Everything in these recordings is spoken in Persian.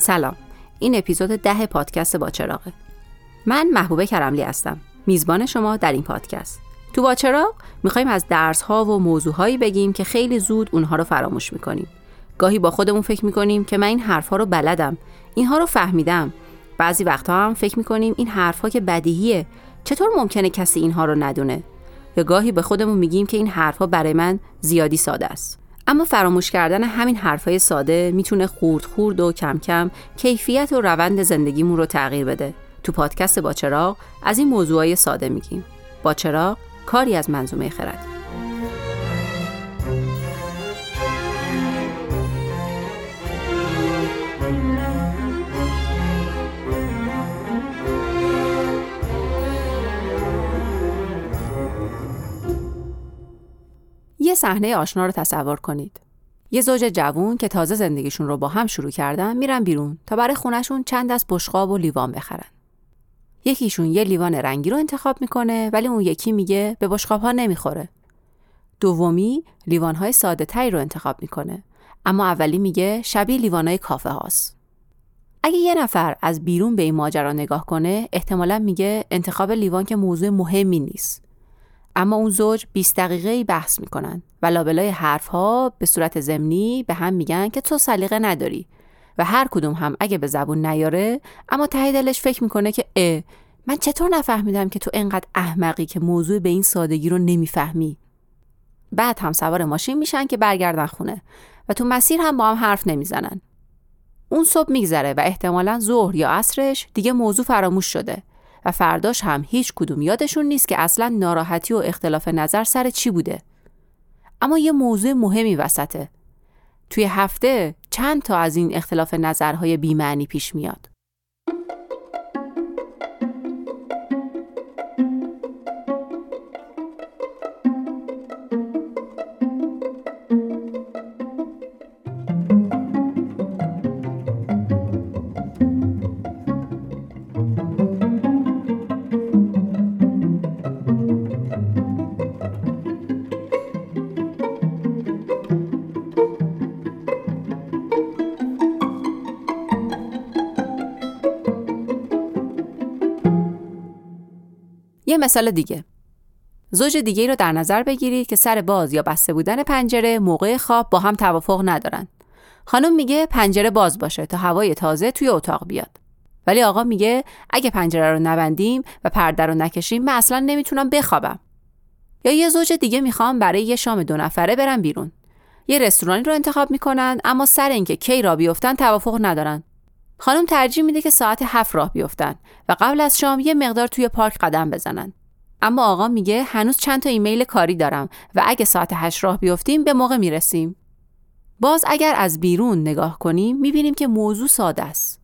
سلام. این اپیزود ده پادکست با چراغه. من محبوبه کرملی هستم. میزبان شما در این پادکست. تو با چراغ می‌خوایم از درس ها و موضوع هایی بگیم که خیلی زود اونها رو فراموش می‌کنیم. گاهی با خودمون فکر می‌کنیم که من این حرفها رو بلدم. اینها رو فهمیدم. بعضی وقتها هم فکر می‌کنیم این حرفها که بدیهیه. چطور ممکنه کسی اینها رو ندونه؟ یا گاهی به خودمون میگیم که این حرفها برای من زیادی ساده است. اما فراموش کردن همین حرفای ساده می‌تونه خورد خورد و کم کم کیفیت و روند زندگیمون رو تغییر بده. تو پادکست با چراغ از این موضوعای ساده میگیم. با چراغ کاری از منظومه خرد. یه صحنه آشنا رو تصور کنید. یه زوج جوون که تازه زندگیشون رو با هم شروع کردن میرن بیرون تا برای خونشون چند از بشقاب و لیوان بخرن. یکیشون یه لیوان رنگی رو انتخاب می‌کنه ولی اون یکی میگه به بشقاب ها نمی‌خوره. دومی لیوان های ساده تایی رو انتخاب می‌کنه اما اولی میگه شبیه لیوان های کافه هاست. اگه یه نفر از بیرون به این ماجرا نگاه کنه احتمالا میگه انتخاب لیوان که موضوع مهمی نیست. اما اون زوج 20 دقیقه بحث می‌کنن و لابلای حرف ها به صورت زمینی به هم میگن که تو سلیقه نداری و هر کدوم هم اگه به زبون نیاره اما ته دلش فکر می‌کنه که اه من چطور نفهمیدم که تو انقدر احمقی که موضوع به این سادگی رو نمی‌فهمی؟ بعد هم سوار ماشین میشن که برگردن خونه و تو مسیر هم با هم حرف نمی‌زنن. اون صبح میگذره و احتمالا ظهر یا عصرش دیگه موضوع فراموش شده. و فرداش هم هیچ کدوم یادشون نیست که اصلا ناراحتی و اختلاف نظر سر چی بوده. اما یه موضوع مهمی وسطه. توی هفته چند تا از این اختلاف نظرهای بیمعنی پیش میاد. یه مثال دیگه زوج دیگه رو در نظر بگیرید که سر باز یا بسته بودن پنجره موقع خواب با هم توافق ندارن. خانم میگه پنجره باز باشه تا هوای تازه توی اتاق بیاد. ولی آقا میگه اگه پنجره رو نبندیم و پرده رو نکشیم من اصلا نمی‌تونم بخوابم. یا یه زوج دیگه می‌خوام برای یه شام دو نفره برن بیرون. یه رستورانی رو انتخاب می‌کنن اما سر اینکه کی را بیفتن توافق ندارن. خانم ترجیح میده که ساعت هفت راه بیفتن و قبل از شام یه مقدار توی پارک قدم بزنن. اما آقا میگه هنوز چند تا ایمیل کاری دارم و اگه ساعت هشت راه بیفتیم به موقع می‌رسیم. باز اگر از بیرون نگاه کنیم می‌بینیم که موضوع ساده است.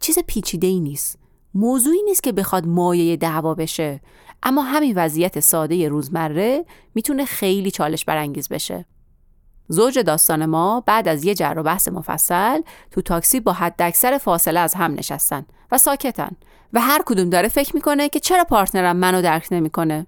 چیز پیچیده ای نیست. موضوعی نیست که بخواد مایه دعوا بشه اما همین وضعیت ساده روزمره می‌تونه خیلی چالش برانگیز بشه. زوج داستان ما بعد از یه جر و بحث مفصل تو تاکسی با حداکثر فاصله از هم نشستن و ساکتن و هر کدوم داره فکر می‌کنه که چرا پارتنرم منو درک نمی‌کنه.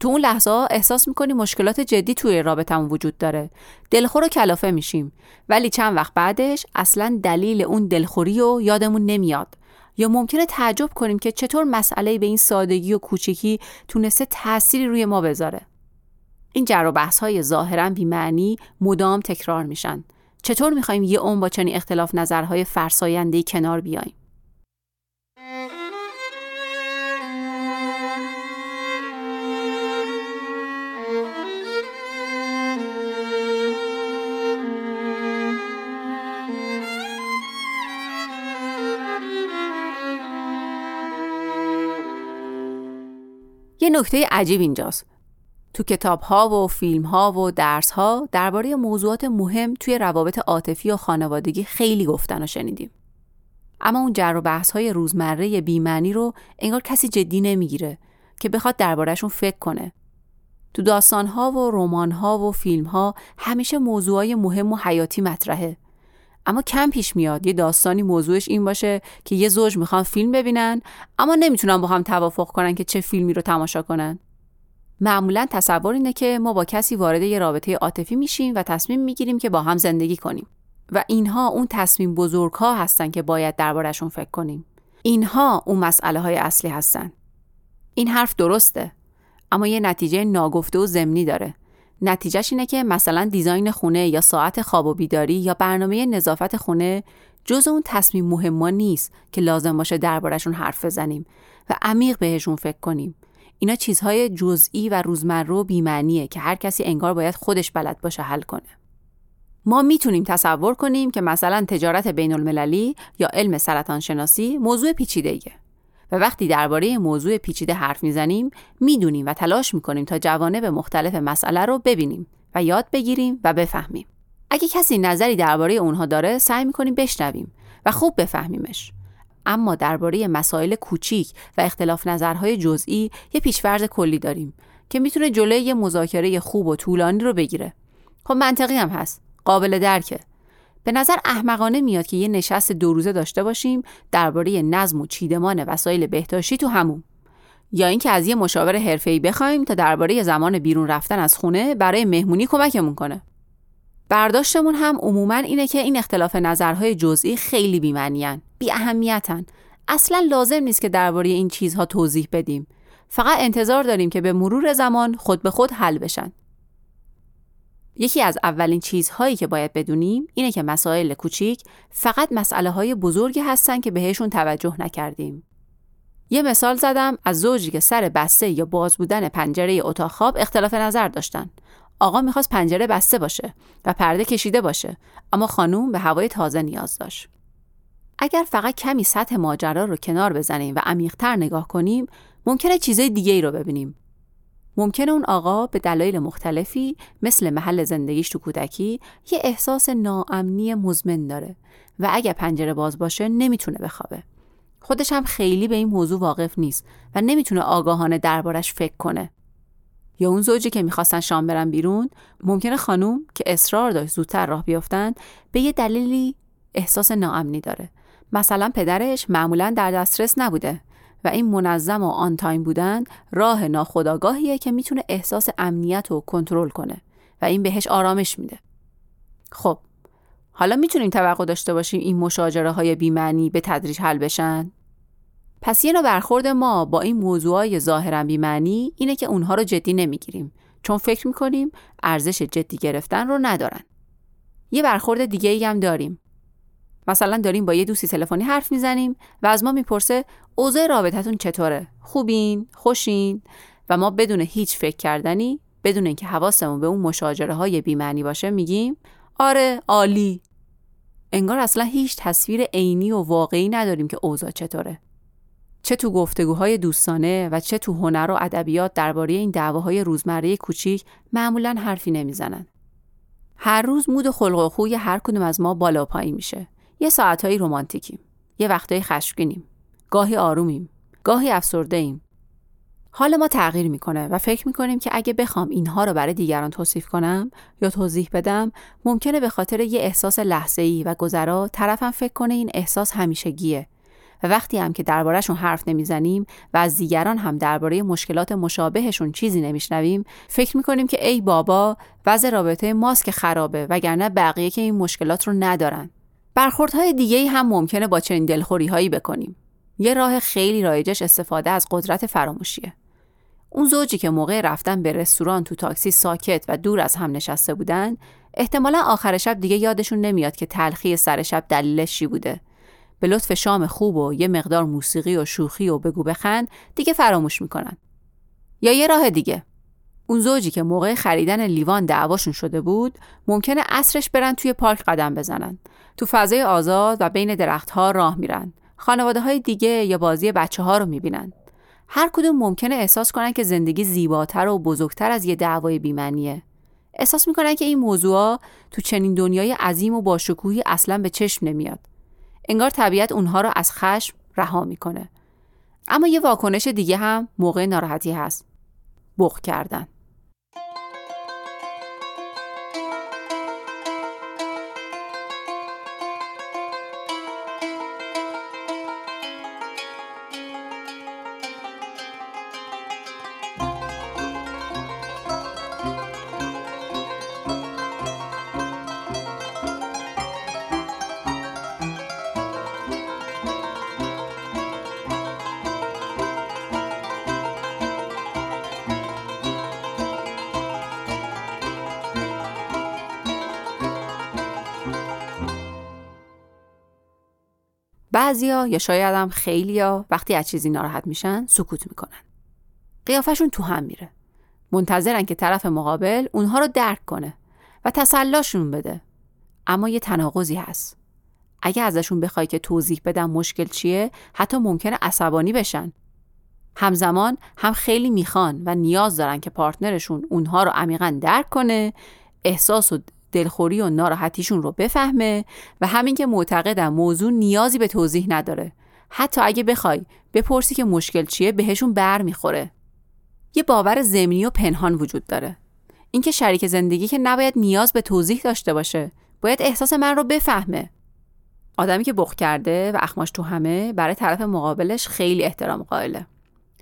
تو اون لحظه احساس می‌کنی مشکلات جدی توی رابطمون وجود داره. دلخور و کلافه میشیم. ولی چند وقت بعدش اصلا دلیل اون دلخوری و یادمون نمیاد. یا ممکنه تعجب کنیم که چطور مسئله به این سادگی و کوچکی تونسته تأثیری روی ما بذاره. این جر و بحث های ظاهرا بی‌معنی مدام تکرار میشن. چطور می‌خوایم یه اون با چنین اختلاف نظرهای فرساینده کنار بیایم؟ یه نکته عجیب اینجاست. تو کتاب ها و فیلم ها و درس ها درباره موضوعات مهم توی روابط عاطفی و خانوادگی خیلی گفتن و شنیدیم. اما اون جر و بحث های روزمره بیمعنی رو انگار کسی جدی نمی‌گیره که بخواد دربارهشون فکر کنه. تو داستان ها و رمان ها و فیلم ها همیشه موضوعای مهم و حیاتی مطرحه. اما کم پیش میاد یه داستانی موضوعش این باشه که یه زوج می‌خوان فیلم ببینن اما نمی‌تونن با هم توافق کنن که چه فیلمی رو تماشا کنن. معمولا تصور اینه که ما با کسی وارد یه رابطه عاطفی میشیم و تصمیم می‌گیریم که با هم زندگی کنیم. و اینها اون تصمیم بزرگ ها هستن که باید دربارشون فکر کنیم. اینها اون مسئله های اصلی هستن. این حرف درسته اما یه نتیجه ناگفته و زمینی داره. نتیجهش اینه که مثلا دیزاین خونه یا ساعت خواب و بیداری یا برنامه نظافت خونه جز اون تصمیم مهما نیست که لازم باشه دربارشون حرف بزنیم و عمیق بهشون فکر کنیم. اینا چیزهای جزئی و روزمره و بیمعنیه که هر کسی انگار باید خودش بلد باشه حل کنه. ما می‌تونیم تصور کنیم که مثلا تجارت بین المللی یا علم سرطان شناسی موضوع پیچیده ایه. و وقتی درباره موضوع پیچیده حرف می‌زنیم می‌دونیم و تلاش می‌کنیم تا جوانب مختلف مسئله رو ببینیم و یاد بگیریم و بفهمیم. اگه کسی نظری درباره اونها داره سعی می‌کنیم بشنویم و خوب بفهمیمش. اما درباره مسائل کوچیک و اختلاف نظرهای جزئی یه پیشورز کلی داریم که می‌تونه جلوی یه مذاکره خوب و طولانی رو بگیره. خب منطقی هم هست. قابل درکه. به نظر احمقانه میاد که یه نشست دو روزه داشته باشیم درباره نظم و چیدمان وسایل بهداشتی تو همون یا اینکه از یه مشاور حرفه‌ای بخوایم تا درباره زمان بیرون رفتن از خونه برای مهمونی کمکمون کنه. برداشتمون هم عموما اینه که این اختلاف نظرهای جزئی خیلی بی‌معنی‌ان، بی اهمیتن. اصلا لازم نیست که درباره این چیزها توضیح بدیم. فقط انتظار داریم که به مرور زمان خود به خود حل بشن. یکی از اولین چیزهایی که باید بدونیم اینه که مسائل کوچیک فقط مسئله های بزرگی هستن که بهشون توجه نکردیم. یه مثال زدم از زوجی که سر بسته یا باز بودن پنجره اتاق خواب اختلاف نظر داشتن. آقا می‌خواست پنجره بسته باشه و پرده کشیده باشه اما خانوم به هوای تازه نیاز داشت. اگر فقط کمی سطح ماجرا رو کنار بزنیم و عمیقتر نگاه کنیم ممکنه چیزای دیگه ای رو ببینیم ممکنه اون آقا به دلایل مختلفی مثل محل زندگیش تو کودکی یه احساس ناامنی مزمن داره و اگه پنجره باز باشه نمی‌تونه بخوابه. خودش هم خیلی به این موضوع واقف نیست و نمی‌تونه آگاهانه دربارش فکر کنه. یا اون زوجی که می‌خواستن شام برن بیرون ممکنه خانوم که اصرار داشت زودتر راه بیافتن به یه دلیلی احساس ناامنی داره. مثلا پدرش معمولا در دسترس نبوده و این منظم و آن تایم بودن راه ناخودآگاهیه که می‌تونه احساس امنیت رو کنترل کنه و این بهش آرامش میده. خب حالا می‌تونیم توقع داشته باشیم این مشاجره های بیمعنی به تدریج حل بشن؟ پس یه نوع برخورد ما با این موضوعای ظاهرا بیمعنی اینه که اونها رو جدی نمی‌گیریم چون فکر می‌کنیم ارزش جدی گرفتن رو ندارن. یه برخورد دیگه ای هم داریم مثلا داریم با یه دوستی تلفنی حرف می‌زنیم و از ما می‌پرسه اوضاع رابطتون چطوره؟ خوبین؟ خوشین؟ و ما بدون هیچ فکر کردنی بدون اینکه حواسمون به اون مشاجره های بیمعنی باشه میگیم آره عالی. انگار اصلا هیچ تصویر عینی و واقعی نداریم که اوضاع چطوره. چه تو گفتگوهای دوستانه و چه تو هنر و ادبیات درباره این دعواهای روزمره کوچیک معمولا حرفی نمی‌زنن. هر روز مود خلق و خوی هر کدوم از ما بالا پایین میشه. یه ساعتهایی رومانتیکیم یه وقتایی خشمگینیم. گاهی آرومیم. گاهی افسرده ایم حال ما تغییر می‌کنه و فکر می‌کنیم که اگه بخوام اینها رو برای دیگران توصیف کنم یا توضیح بدم ممکنه به خاطر یه احساس لحظه ای و گذرا طرفم فکر کنه این احساس همیشگیه. و وقتی هم که دربارهشون حرف نمی‌زنیم و از دیگران هم درباره مشکلات مشابهشون چیزی نمیشنویم فکر می‌کنیم که ای بابا وضع رابطه ماست که خرابه وگرنه بقیه که این مشکلات رو ندارن. برخوردهای دیگه هم ممکنه با چنین دلخوری هایی بکنیم. یه راه خیلی رایجش استفاده از قدرت فراموشیه. اون زوجی که موقع رفتن به رستوران تو تاکسی ساکت و دور از هم نشسته بودن احتمالا آخر شب دیگه یادشون نمیاد که تلخی سر شب دلیلش بوده. به لطف شام خوب و یه مقدار موسیقی و شوخی و بگو بخند دیگه فراموش می‌کنن. یا یه راه دیگه اون زوجی که موقع خریدن لیوان دعواشون شده بود ممکنه اصرش برن توی پارک قدم بزنن تو فضای آزاد و بین درختها راه میرن. خانواده های دیگه یا بازی بچه ها رو می‌بینن. هر کدوم ممکنه احساس کنن که زندگی زیباتر و بزرگتر از یه دعوای بیمنیه احساس می‌کنن که این موضوع تو چنین دنیای عظیم و باشکوهی اصلا به چشم نمیاد. انگار طبیعت اونها رو از خشم رها می‌کنه. اما یه واکنش دیگه هم موقع ناراحتی هست. بغ کردن. بعضیا یا شاید هم خیلیا وقتی از چیزی ناراحت میشن سکوت می‌کنن. قیافشون تو هم میره. منتظرن که طرف مقابل اونها رو درک کنه و تسلاشون بده. اما یه تناقضی هست. اگه ازشون بخوای که توضیح بدن مشکل چیه حتی ممکنه عصبانی بشن. همزمان هم خیلی می‌خوان و نیاز دارن که پارتنرشون اونها رو عمیقا درک کنه احساس و دلخوری و ناراحتیشون رو بفهمه و همین که معتقدن موضوع نیازی به توضیح نداره. حتی اگه بخوای بپرسی که مشکل چیه بهشون بر می‌خوره. یه باور زمینی و پنهان وجود داره. اینکه شریک زندگی که نباید نیاز به توضیح داشته باشه باید احساس من رو بفهمه. آدمی که بخ کرده و اخماش تو همه برای طرف مقابلش خیلی احترام قائله.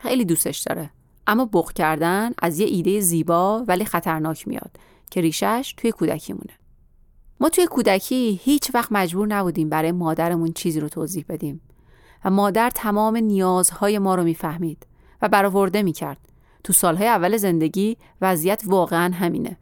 خیلی دوستش داره. اما بخ کردن از یه ایده زیبا ولی خطرناک میاد. که ریشش توی کودکی مونه. ما توی کودکی هیچ وقت مجبور نبودیم برای مادرمون چیزی رو توضیح بدیم. و مادر تمام نیازهای ما رو می‌فهمید و برآورده می‌کرد. تو سالهای اول زندگی وضعیت واقعا همینه.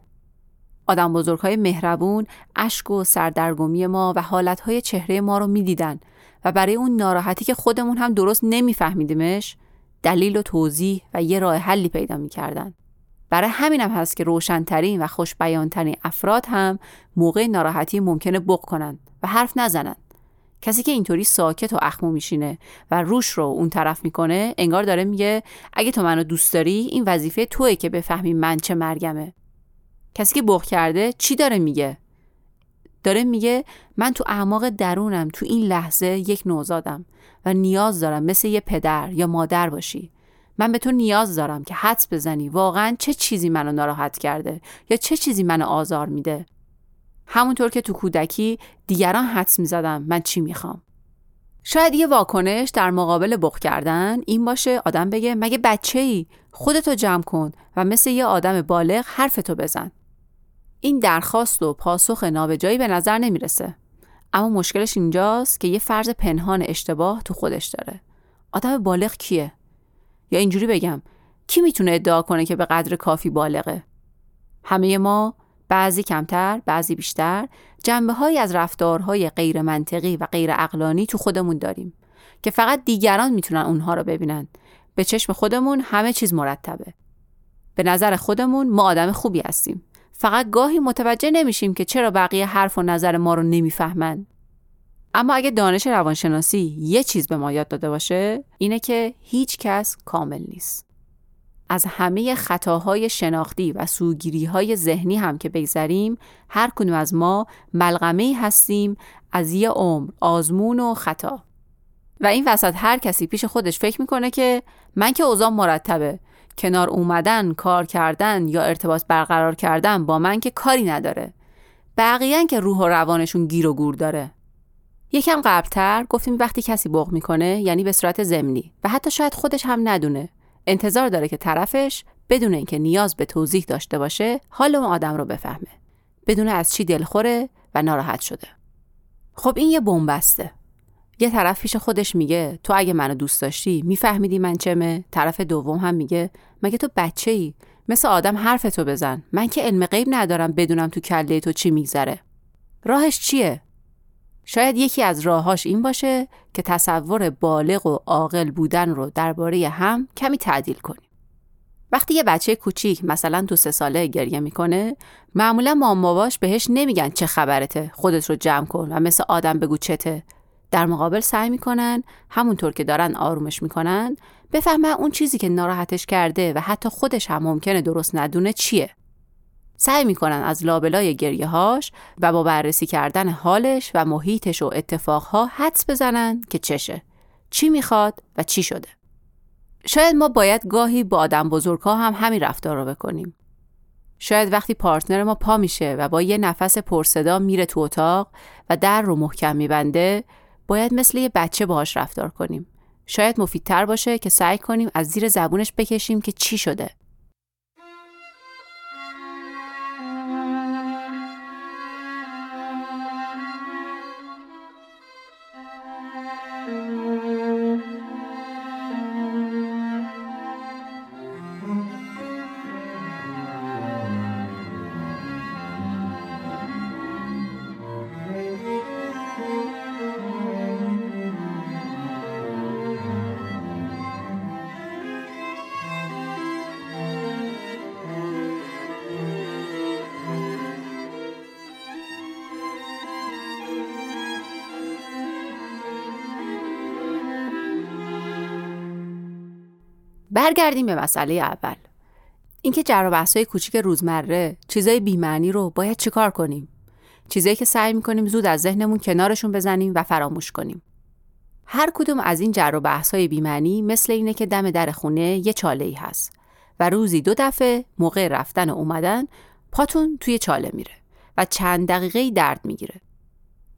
آدم بزرگهای مهربون اشک و سردرگمی ما و حالتهای چهره ما رو می‌دیدن و برای اون ناراحتی که خودمون هم درست نمیفهمیدیمش دلیل و توضیح و یه راه حلی پیدا می‌کردن. برای همینم هم هست که روشنترین و خوشبیانترین افراد هم موقع ناراحتی ممکنه بق کنند و حرف نزنن کسی که اینطوری ساکت و اخمو میشینه و روش رو اون طرف می‌کنه انگار داره میگه اگه تو منو دوست داری این وظیفه توئه که بفهمی من چه مرگمه. کسی که بغ کرده چی داره میگه؟ داره میگه من تو اعماق درونم تو این لحظه یک نوزادم و نیاز دارم مثل یه پدر یا مادر باشی. من به تو نیاز دارم که حدس بزنی واقعا چه چیزی منو ناراحت کرده یا چه چیزی منو آزار میده. همونطور که تو کودکی دیگران حدس می‌زدم من چی می‌خوام. شاید یه واکنش در مقابل بخ کردن این باشه آدم بگه مگه بچه ای خودتو جمع کن و مثل یه آدم بالغ حرفتو بزن. این درخواست و پاسخ نابجایی به نظر نمی‌رسه. اما مشکلش اینجاست که یه فرض پنهان اشتباه تو خودش داره. آدم بالغ کیه؟ یا اینجوری بگم کی می‌تونه ادعا کنه که به قدر کافی بالغه؟ همه ما بعضی کمتر بعضی بیشتر جنبه های از رفتارهای غیر منطقی و غیر اقلانی تو خودمون داریم که فقط دیگران می‌تونن اونها رو ببینن. به چشم خودمون همه چیز مرتبه. به نظر خودمون ما آدم خوبی هستیم. فقط گاهی متوجه نمیشیم که چرا بقیه حرف و نظر ما رو نمی‌فهمن. اما اگه دانش روانشناسی یه چیز به ما یاد داده باشه اینه که هیچ کس کامل نیست. از همه خطاهای شناختی و سوگیری ذهنی هم که بگذریم هر کنیم از ما ملغمه هستیم از یه عمر آزمون و خطا. و این وسط هر کسی پیش خودش فکر می‌کنه که من که اوضاع مرتبه کنار اومدن کار کردن یا ارتباط برقرار کردن با من که کاری نداره. بقیه که روح و روانشون گیر و گور داره. یکم قبلتر گفتیم وقتی کسی بغ می‌کنه یعنی به صورت زمینی و حتی شاید خودش هم ندونه. انتظار داره که طرفش بدون اینکه نیاز به توضیح داشته باشه حال اون آدم رو بفهمه. بدون از چی دلخوره و ناراحت شده. خب این یه بنبسته. یه طرف پیش خودش میگه تو اگه منو دوست داشتی میفهمیدی من چمه؟ طرف دوم هم میگه مگه تو بچه ای مثل آدم حرفتو بزن. من که علم غیب ندارم بدونم تو کله تو چی میگذره. راهش چیه؟ شاید یکی از راهاش این باشه که تصور بالغ و عاقل بودن رو درباره هم کمی تعدیل کنیم. وقتی یه بچه کوچیک مثلا تو سه ساله گریه می‌کنه معمولا ماماباش بهش نمیگن چه خبرته خودت رو جمع کن و مثل آدم بگو چته در مقابل سعی می‌کنن همونطور که دارن آرومش می‌کنن بفهمن اون چیزی که ناراحتش کرده و حتی خودش هم ممکنه درست ندونه چیه سعی می‌کنن از لابلای گریه هاش و با بررسی کردن حالش و محیطش و اتفاقها حدس بزنن که چشه چی می‌خواد و چی شده. شاید ما باید گاهی با آدم بزرگها هم همین رفتار رو بکنیم. شاید وقتی پارتنر ما پا میشه و با یه نفس پرصدا میره تو اتاق و در رو محکم میبنده باید مثل یه بچه باهاش رفتار کنیم. شاید مفیدتر باشه که سعی کنیم از زیر زبونش بکشیم که چی شده. برگردیم به مسئله اول. اینکه جر و کوچیک روزمره چیزای بی‌معنی رو باید چیکار کنیم؟ چیزایی که سعی می‌کنیم زود از ذهنمون کنارشون بزنیم و فراموش کنیم. هر کدوم از این جر و بحث‌های بی‌معنی مثل اینه که دم در خونه یه چاله ای هست و روزی دو دفعه موقع رفتن و اومدن پاتون توی چاله میره و چند دقیقه درد می‌گیره.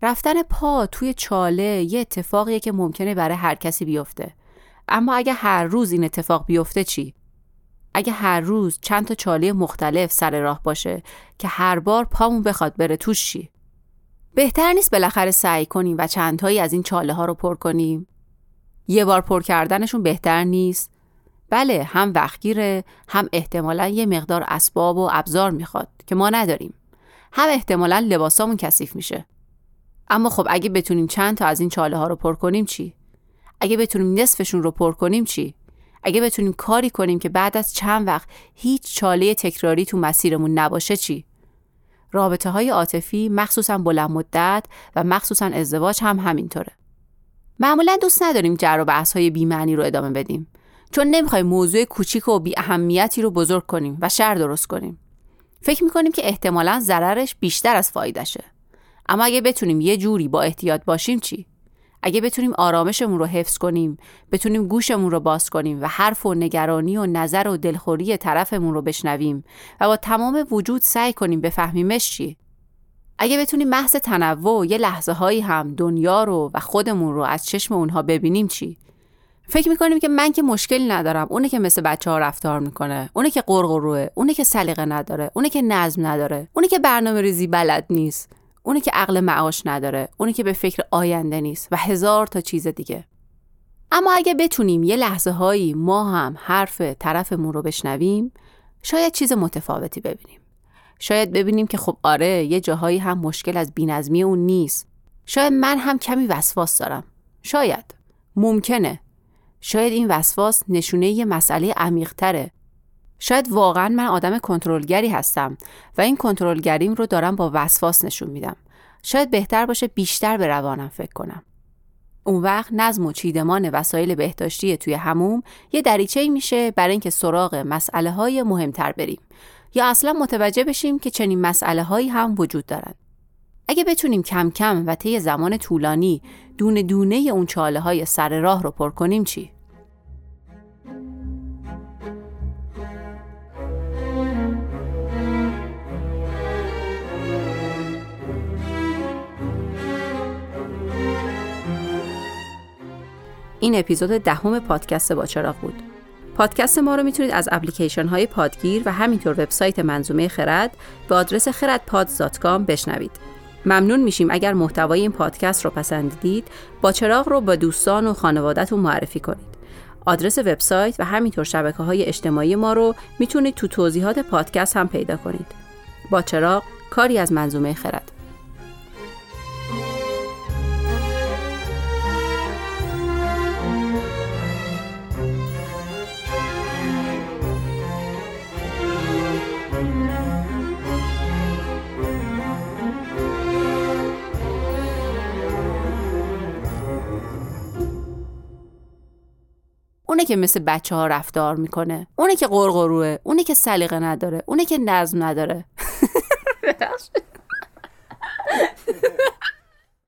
رفتن پا توی چاله یه اتفاقیه که ممکنه برای هر کسی بیفته. اما اگه هر روز این اتفاق بیفته چی؟ اگه هر روز چند تا چاله مختلف سر راه باشه که هر بار پامون بخواد بره توش چی؟ بهتر نیست بالاخره سعی کنیم و چندهایی از این چاله ها رو پر کنیم؟ یه بار پر کردنشون بهتر نیست؟ بله هم وقتگیره هم احتمالا یه مقدار اسباب و ابزار می‌خواد که ما نداریم. هم احتمالا لباسامون کثیف میشه. اما خب اگه بتونیم چند تا از این چاله ها رو پر کنیم چی؟ اگه بتونیم نصفشون رو پر کنیم چی؟ اگه بتونیم کاری کنیم که بعد از چند وقت هیچ چاله تکراری تو مسیرمون نباشه چی؟ رابطه های عاطفی مخصوصا بلند مدت و مخصوصا ازدواج هم همینطوره. معمولا دوست نداریم جر و بحث های بی‌معنی رو ادامه بدیم چون نمی‌خوایم موضوع کوچیک و بی اهمیتی رو بزرگ کنیم و شر درست کنیم. فکر می‌کنیم که احتمالا ضررش بیشتر از فایدهشه. اما اگه بتونیم یه جوری با احتیاط باشیم چی؟ اگه بتونیم آرامشمون رو حفظ کنیم بتونیم گوشمون رو باز کنیم و حرف و نگرانی و نظر و دلخوری طرفمون رو بشنویم و با تمام وجود سعی کنیم بفهمیمش چی. اگه بتونیم محض تنوع یه لحظه هایی هم دنیا رو و خودمون رو از چشم اونها ببینیم چی؟ فکر می‌کنیم که من که مشکلی ندارم اونه که مثل بچه ها رفتار می‌کنه اونه که قرقروه اونه که سلیقه نداره اونه که نظم نداره اونه که برنامه ریزی بلد نیست. اونه که عقل معاش نداره اونه که به فکر آینده نیست و هزار تا چیز دیگه. اما اگه بتونیم یه لحظه هایی ما هم حرف طرفمون رو بشنویم شاید چیز متفاوتی ببینیم. شاید ببینیم که خب آره یه جاهایی هم مشکل از بینظمی اون نیست. شاید من هم کمی وسواس دارم. شاید. ممکنه. شاید این وسواس نشونه یه مسئله عمیقتره. شاید واقعا من آدم کنترلگری هستم و این کنترلگریم رو دارم با وسواس نشون میدم. شاید بهتر باشه بیشتر به روانم فکر کنم. اون وقت نظم و چیدمان وسایل بهداشتی توی هموم یه دریچه میشه برای اینکه سراغ مسئله های مهمتر بریم. یا اصلا متوجه بشیم که چنین مسئله هایی هم وجود دارن. اگه بتونیم کم کم و طی زمان طولانی دونه دونه اون چاله های سر راه رو پر کنیم چی؟ این اپیزود دهم پادکست باچراغ بود. پادکست ما رو می‌تونید از اپلیکیشن های پادگیر و همینطور وبسایت منظومه خرد به آدرس خردپاد.com بشنوید. ممنون میشیم اگر محتوای این پادکست رو پسندیدید با چراغ رو با دوستان و خانوادهتون معرفی کنید. آدرس وبسایت و همینطور شبکه های اجتماعی ما رو می‌تونید تو توضیحات پادکست هم پیدا کنید. با چراغ کاری از منظومه خرد. اونه که مثل بچه ها رفتار می‌کنه. اونه که قرقروه اونه که سلیقه نداره اونه که نظم نداره.